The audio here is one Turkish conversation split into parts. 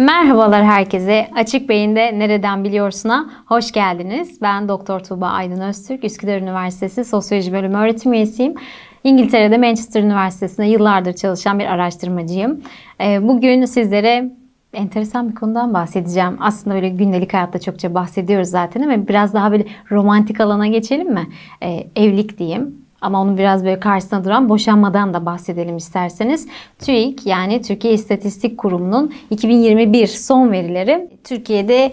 Merhabalar herkese. Açık Beyin'de Nereden Biliyorsun'a hoş geldiniz. Ben Doktor Tuğba Aydın Öztürk, Üsküdar Üniversitesi Sosyoloji Bölümü öğretim üyesiyim. İngiltere'de Manchester Üniversitesi'nde yıllardır çalışan bir araştırmacıyım. Ee, bugün sizlere enteresan bir konudan bahsedeceğim. Aslında böyle gündelik hayatta çokça bahsediyoruz zaten ama biraz daha böyle romantik alana geçelim mi? Ee, evlilik diyeyim. Ama onun biraz böyle karşısına duran boşanmadan da bahsedelim isterseniz. TÜİK yani Türkiye İstatistik Kurumu'nun 2021 son verileri Türkiye'de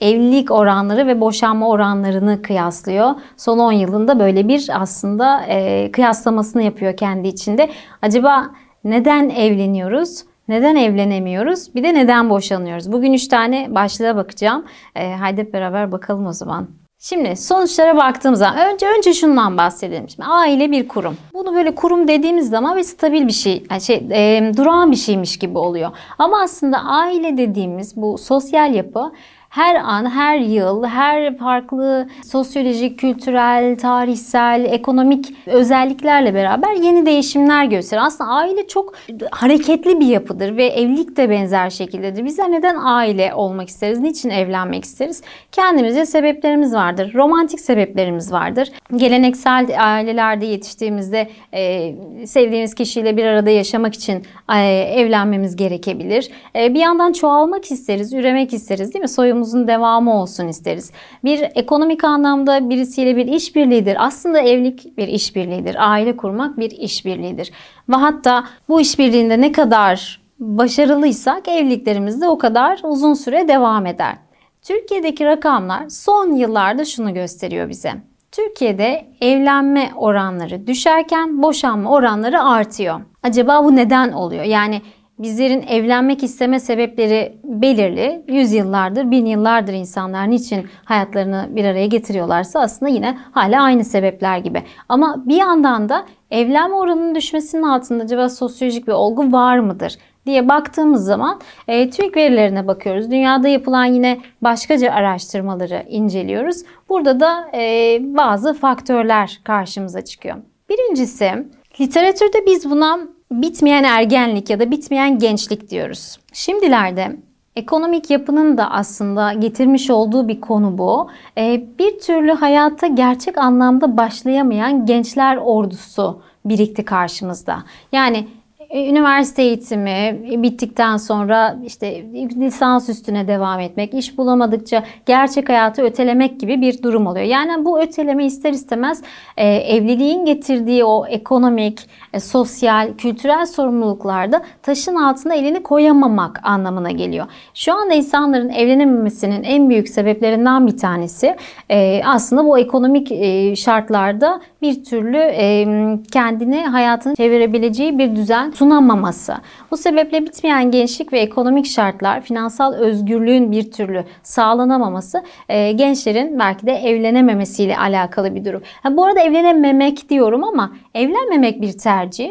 evlilik oranları ve boşanma oranlarını kıyaslıyor. Son 10 yılında böyle bir aslında e, kıyaslamasını yapıyor kendi içinde. Acaba neden evleniyoruz? Neden evlenemiyoruz? Bir de neden boşanıyoruz? Bugün 3 tane başlığa bakacağım. E, haydi beraber bakalım o zaman. Şimdi sonuçlara baktığımızda önce önce şundan bahsedelim. Şimdi aile bir kurum. Bunu böyle kurum dediğimiz zaman bir stabil bir şey, şey e, durağan bir şeymiş gibi oluyor. Ama aslında aile dediğimiz bu sosyal yapı her an, her yıl, her farklı sosyolojik, kültürel, tarihsel, ekonomik özelliklerle beraber yeni değişimler gösterir. Aslında aile çok hareketli bir yapıdır ve evlilik de benzer şekildedir. Bizler neden aile olmak isteriz? Niçin evlenmek isteriz? Kendimizce sebeplerimiz vardır. Romantik sebeplerimiz vardır. Geleneksel ailelerde yetiştiğimizde e, sevdiğimiz kişiyle bir arada yaşamak için e, evlenmemiz gerekebilir. E, bir yandan çoğalmak isteriz, üremek isteriz değil mi? Soyum hayatımızın devamı olsun isteriz. Bir ekonomik anlamda birisiyle bir işbirliğidir. Aslında evlilik bir işbirliğidir. Aile kurmak bir işbirliğidir. Ve hatta bu işbirliğinde ne kadar başarılıysak evliliklerimiz de o kadar uzun süre devam eder. Türkiye'deki rakamlar son yıllarda şunu gösteriyor bize. Türkiye'de evlenme oranları düşerken boşanma oranları artıyor. Acaba bu neden oluyor? Yani Bizlerin evlenmek isteme sebepleri belirli. Yüzyıllardır, bin yıllardır insanlar niçin hayatlarını bir araya getiriyorlarsa aslında yine hala aynı sebepler gibi. Ama bir yandan da evlenme oranının düşmesinin altında acaba sosyolojik bir olgu var mıdır? diye baktığımız zaman e, TÜİK verilerine bakıyoruz. Dünyada yapılan yine başkaca araştırmaları inceliyoruz. Burada da e, bazı faktörler karşımıza çıkıyor. Birincisi literatürde biz buna bitmeyen ergenlik ya da bitmeyen gençlik diyoruz. Şimdilerde ekonomik yapının da aslında getirmiş olduğu bir konu bu. Ee, bir türlü hayata gerçek anlamda başlayamayan gençler ordusu birikti karşımızda. Yani e, üniversite eğitimi bittikten sonra işte lisans üstüne devam etmek, iş bulamadıkça gerçek hayatı ötelemek gibi bir durum oluyor. Yani bu öteleme ister istemez e, evliliğin getirdiği o ekonomik, e, sosyal, kültürel sorumluluklarda taşın altına elini koyamamak anlamına geliyor. Şu anda insanların evlenememesinin en büyük sebeplerinden bir tanesi e, aslında bu ekonomik e, şartlarda bir türlü e, kendini hayatını çevirebileceği bir düzen sunamaması. Bu sebeple bitmeyen gençlik ve ekonomik şartlar, finansal özgürlüğün bir türlü sağlanamaması e, gençlerin belki de evlenememesiyle alakalı bir durum. Ha, bu arada evlenememek diyorum ama evlenmemek bir tercih.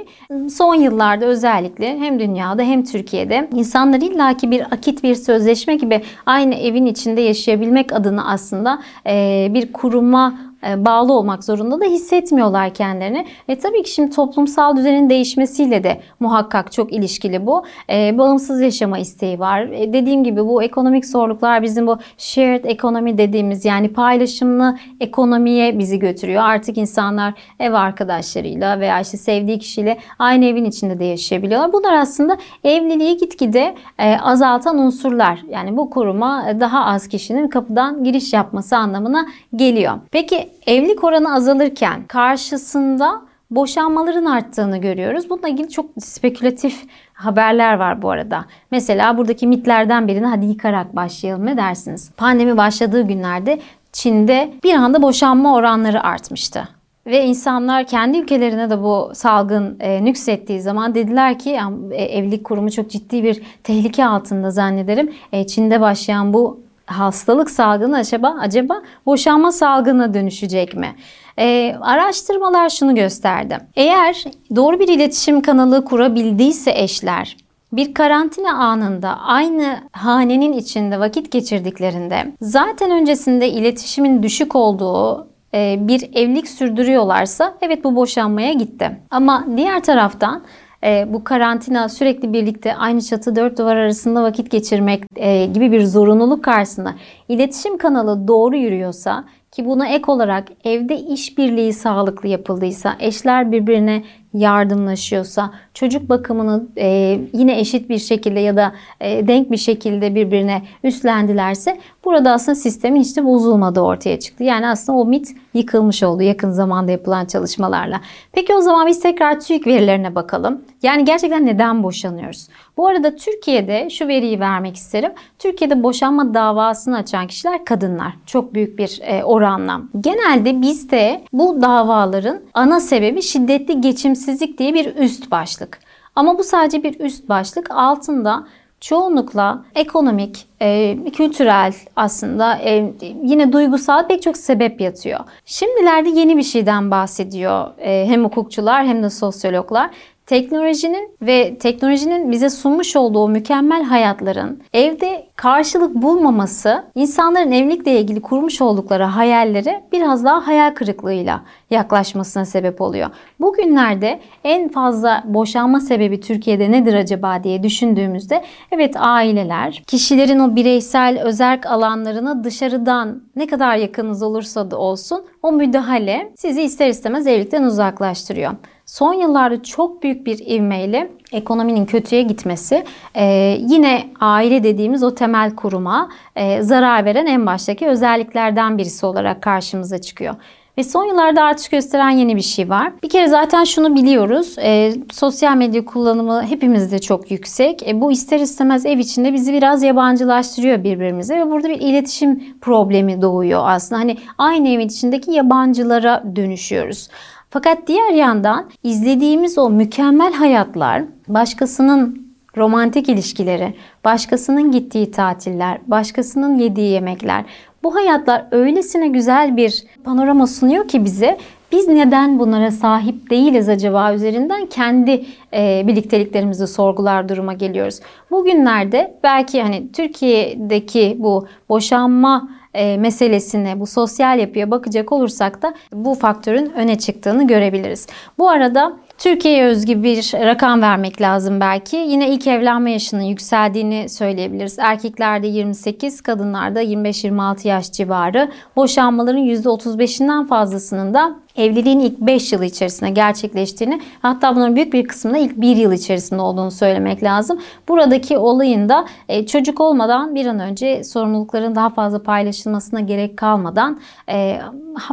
Son yıllarda özellikle hem dünyada hem Türkiye'de insanlar illaki bir akit bir sözleşme gibi aynı evin içinde yaşayabilmek adına aslında e, bir kuruma bağlı olmak zorunda da hissetmiyorlar kendilerini. E tabii ki şimdi toplumsal düzenin değişmesiyle de muhakkak çok ilişkili bu. E, bağımsız yaşama isteği var. E, dediğim gibi bu ekonomik zorluklar bizim bu shared ekonomi dediğimiz yani paylaşımlı ekonomiye bizi götürüyor. Artık insanlar ev arkadaşlarıyla veya işte sevdiği kişiyle aynı evin içinde de yaşayabiliyorlar. Bunlar aslında evliliği gitgide e, azaltan unsurlar. Yani bu kuruma daha az kişinin kapıdan giriş yapması anlamına geliyor. Peki evlilik oranı azalırken karşısında boşanmaların arttığını görüyoruz. Bununla ilgili çok spekülatif haberler var bu arada. Mesela buradaki mitlerden birini hadi yıkarak başlayalım ne dersiniz? Pandemi başladığı günlerde Çin'de bir anda boşanma oranları artmıştı. Ve insanlar kendi ülkelerine de bu salgın e, nüksettiği zaman dediler ki yani, e, evlilik kurumu çok ciddi bir tehlike altında zannederim. E, Çin'de başlayan bu hastalık salgını acaba acaba boşanma salgına dönüşecek mi? Ee, araştırmalar şunu gösterdi. Eğer doğru bir iletişim kanalı kurabildiyse eşler bir karantina anında aynı hanenin içinde vakit geçirdiklerinde zaten öncesinde iletişimin düşük olduğu e, bir evlilik sürdürüyorlarsa evet bu boşanmaya gitti. Ama diğer taraftan e, bu karantina sürekli birlikte aynı çatı dört duvar arasında vakit geçirmek e, gibi bir zorunluluk karşısında iletişim kanalı doğru yürüyorsa ki buna ek olarak evde işbirliği sağlıklı yapıldıysa, eşler birbirine yardımlaşıyorsa, çocuk bakımını e, yine eşit bir şekilde ya da e, denk bir şekilde birbirine üstlendilerse burada aslında sistemin hiç de bozulmadığı ortaya çıktı. Yani aslında o mit yıkılmış oldu yakın zamanda yapılan çalışmalarla. Peki o zaman biz tekrar TÜİK verilerine bakalım. Yani gerçekten neden boşanıyoruz? Bu arada Türkiye'de şu veriyi vermek isterim. Türkiye'de boşanma davasını açan kişiler kadınlar. Çok büyük bir e, oranla. Genelde bizde bu davaların ana sebebi şiddetli geçimsizlik diye bir üst başlık. Ama bu sadece bir üst başlık. Altında çoğunlukla ekonomik, e, kültürel aslında e, yine duygusal pek çok sebep yatıyor. Şimdilerde yeni bir şeyden bahsediyor e, hem hukukçular hem de sosyologlar teknolojinin ve teknolojinin bize sunmuş olduğu mükemmel hayatların evde karşılık bulmaması insanların evlilikle ilgili kurmuş oldukları hayalleri biraz daha hayal kırıklığıyla yaklaşmasına sebep oluyor. Bugünlerde en fazla boşanma sebebi Türkiye'de nedir acaba diye düşündüğümüzde evet aileler kişilerin o bireysel özerk alanlarına dışarıdan ne kadar yakınız olursa da olsun o müdahale sizi ister istemez evlilikten uzaklaştırıyor. Son yıllarda çok büyük bir ivmeyle ekonominin kötüye gitmesi e, yine aile dediğimiz o temel kuruma e, zarar veren en baştaki özelliklerden birisi olarak karşımıza çıkıyor. Ve son yıllarda artış gösteren yeni bir şey var. Bir kere zaten şunu biliyoruz. E, sosyal medya kullanımı hepimizde çok yüksek. E, bu ister istemez ev içinde bizi biraz yabancılaştırıyor birbirimize ve burada bir iletişim problemi doğuyor aslında. Hani aynı evin içindeki yabancılara dönüşüyoruz. Fakat diğer yandan izlediğimiz o mükemmel hayatlar, başkasının romantik ilişkileri, başkasının gittiği tatiller, başkasının yediği yemekler. Bu hayatlar öylesine güzel bir panorama sunuyor ki bize biz neden bunlara sahip değiliz acaba üzerinden kendi e, birlikteliklerimizi sorgular duruma geliyoruz. Bugünlerde belki hani Türkiye'deki bu boşanma e, meselesine, bu sosyal yapıya bakacak olursak da bu faktörün öne çıktığını görebiliriz. Bu arada Türkiye'ye özgü bir rakam vermek lazım belki. Yine ilk evlenme yaşının yükseldiğini söyleyebiliriz. Erkeklerde 28, kadınlarda 25-26 yaş civarı. Boşanmaların %35'inden fazlasının da evliliğin ilk 5 yılı içerisinde gerçekleştiğini hatta bunların büyük bir kısmında ilk 1 yıl içerisinde olduğunu söylemek lazım. Buradaki olayın da e, çocuk olmadan bir an önce sorumlulukların daha fazla paylaşılmasına gerek kalmadan e,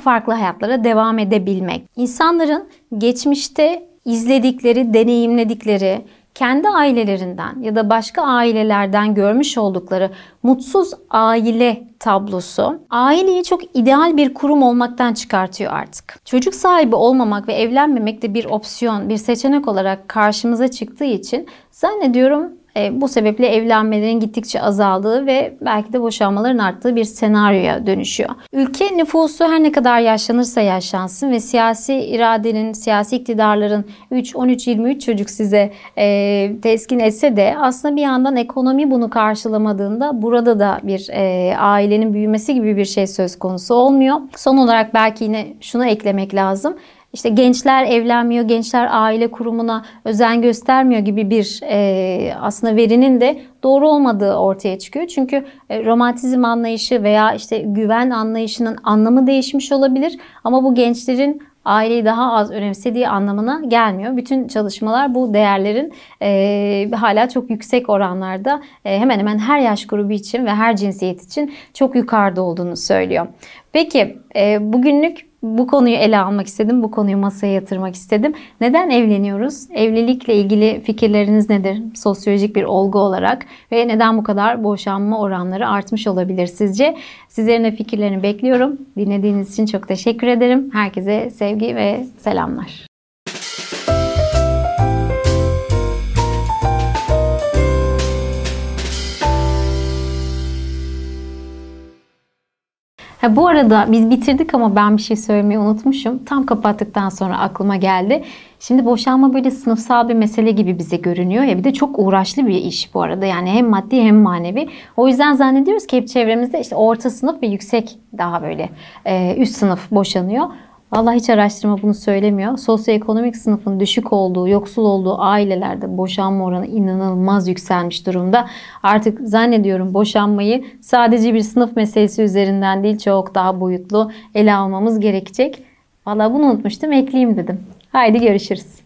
farklı hayatlara devam edebilmek. İnsanların geçmişte izledikleri, deneyimledikleri, kendi ailelerinden ya da başka ailelerden görmüş oldukları mutsuz aile tablosu aileyi çok ideal bir kurum olmaktan çıkartıyor artık. Çocuk sahibi olmamak ve evlenmemek de bir opsiyon, bir seçenek olarak karşımıza çıktığı için zannediyorum bu sebeple evlenmelerin gittikçe azaldığı ve belki de boşanmaların arttığı bir senaryoya dönüşüyor. Ülke nüfusu her ne kadar yaşlanırsa yaşlansın ve siyasi iradenin, siyasi iktidarların 3, 13, 23 çocuk size e, teskin etse de aslında bir yandan ekonomi bunu karşılamadığında burada da bir e, ailenin büyümesi gibi bir şey söz konusu olmuyor. Son olarak belki yine şunu eklemek lazım. İşte gençler evlenmiyor, gençler aile kurumuna özen göstermiyor gibi bir e, aslında verinin de doğru olmadığı ortaya çıkıyor. Çünkü e, romantizm anlayışı veya işte güven anlayışının anlamı değişmiş olabilir ama bu gençlerin aileyi daha az önemsediği anlamına gelmiyor. Bütün çalışmalar bu değerlerin e, hala çok yüksek oranlarda e, hemen hemen her yaş grubu için ve her cinsiyet için çok yukarıda olduğunu söylüyor. Peki e, bugünlük bu konuyu ele almak istedim. Bu konuyu masaya yatırmak istedim. Neden evleniyoruz? Evlilikle ilgili fikirleriniz nedir? Sosyolojik bir olgu olarak ve neden bu kadar boşanma oranları artmış olabilir sizce? Sizlerin de fikirlerini bekliyorum. Dinlediğiniz için çok teşekkür ederim. Herkese sevgi ve selamlar. Ha, bu arada biz bitirdik ama ben bir şey söylemeyi unutmuşum. Tam kapattıktan sonra aklıma geldi. Şimdi boşanma böyle sınıfsal bir mesele gibi bize görünüyor ya bir de çok uğraşlı bir iş bu arada yani hem maddi hem manevi. O yüzden zannediyoruz ki hep çevremizde işte orta sınıf ve yüksek daha böyle üst sınıf boşanıyor. Vallahi hiç araştırma bunu söylemiyor. Sosyoekonomik sınıfın düşük olduğu, yoksul olduğu ailelerde boşanma oranı inanılmaz yükselmiş durumda. Artık zannediyorum boşanmayı sadece bir sınıf meselesi üzerinden değil çok daha boyutlu ele almamız gerekecek. Vallahi bunu unutmuştum ekleyeyim dedim. Haydi görüşürüz.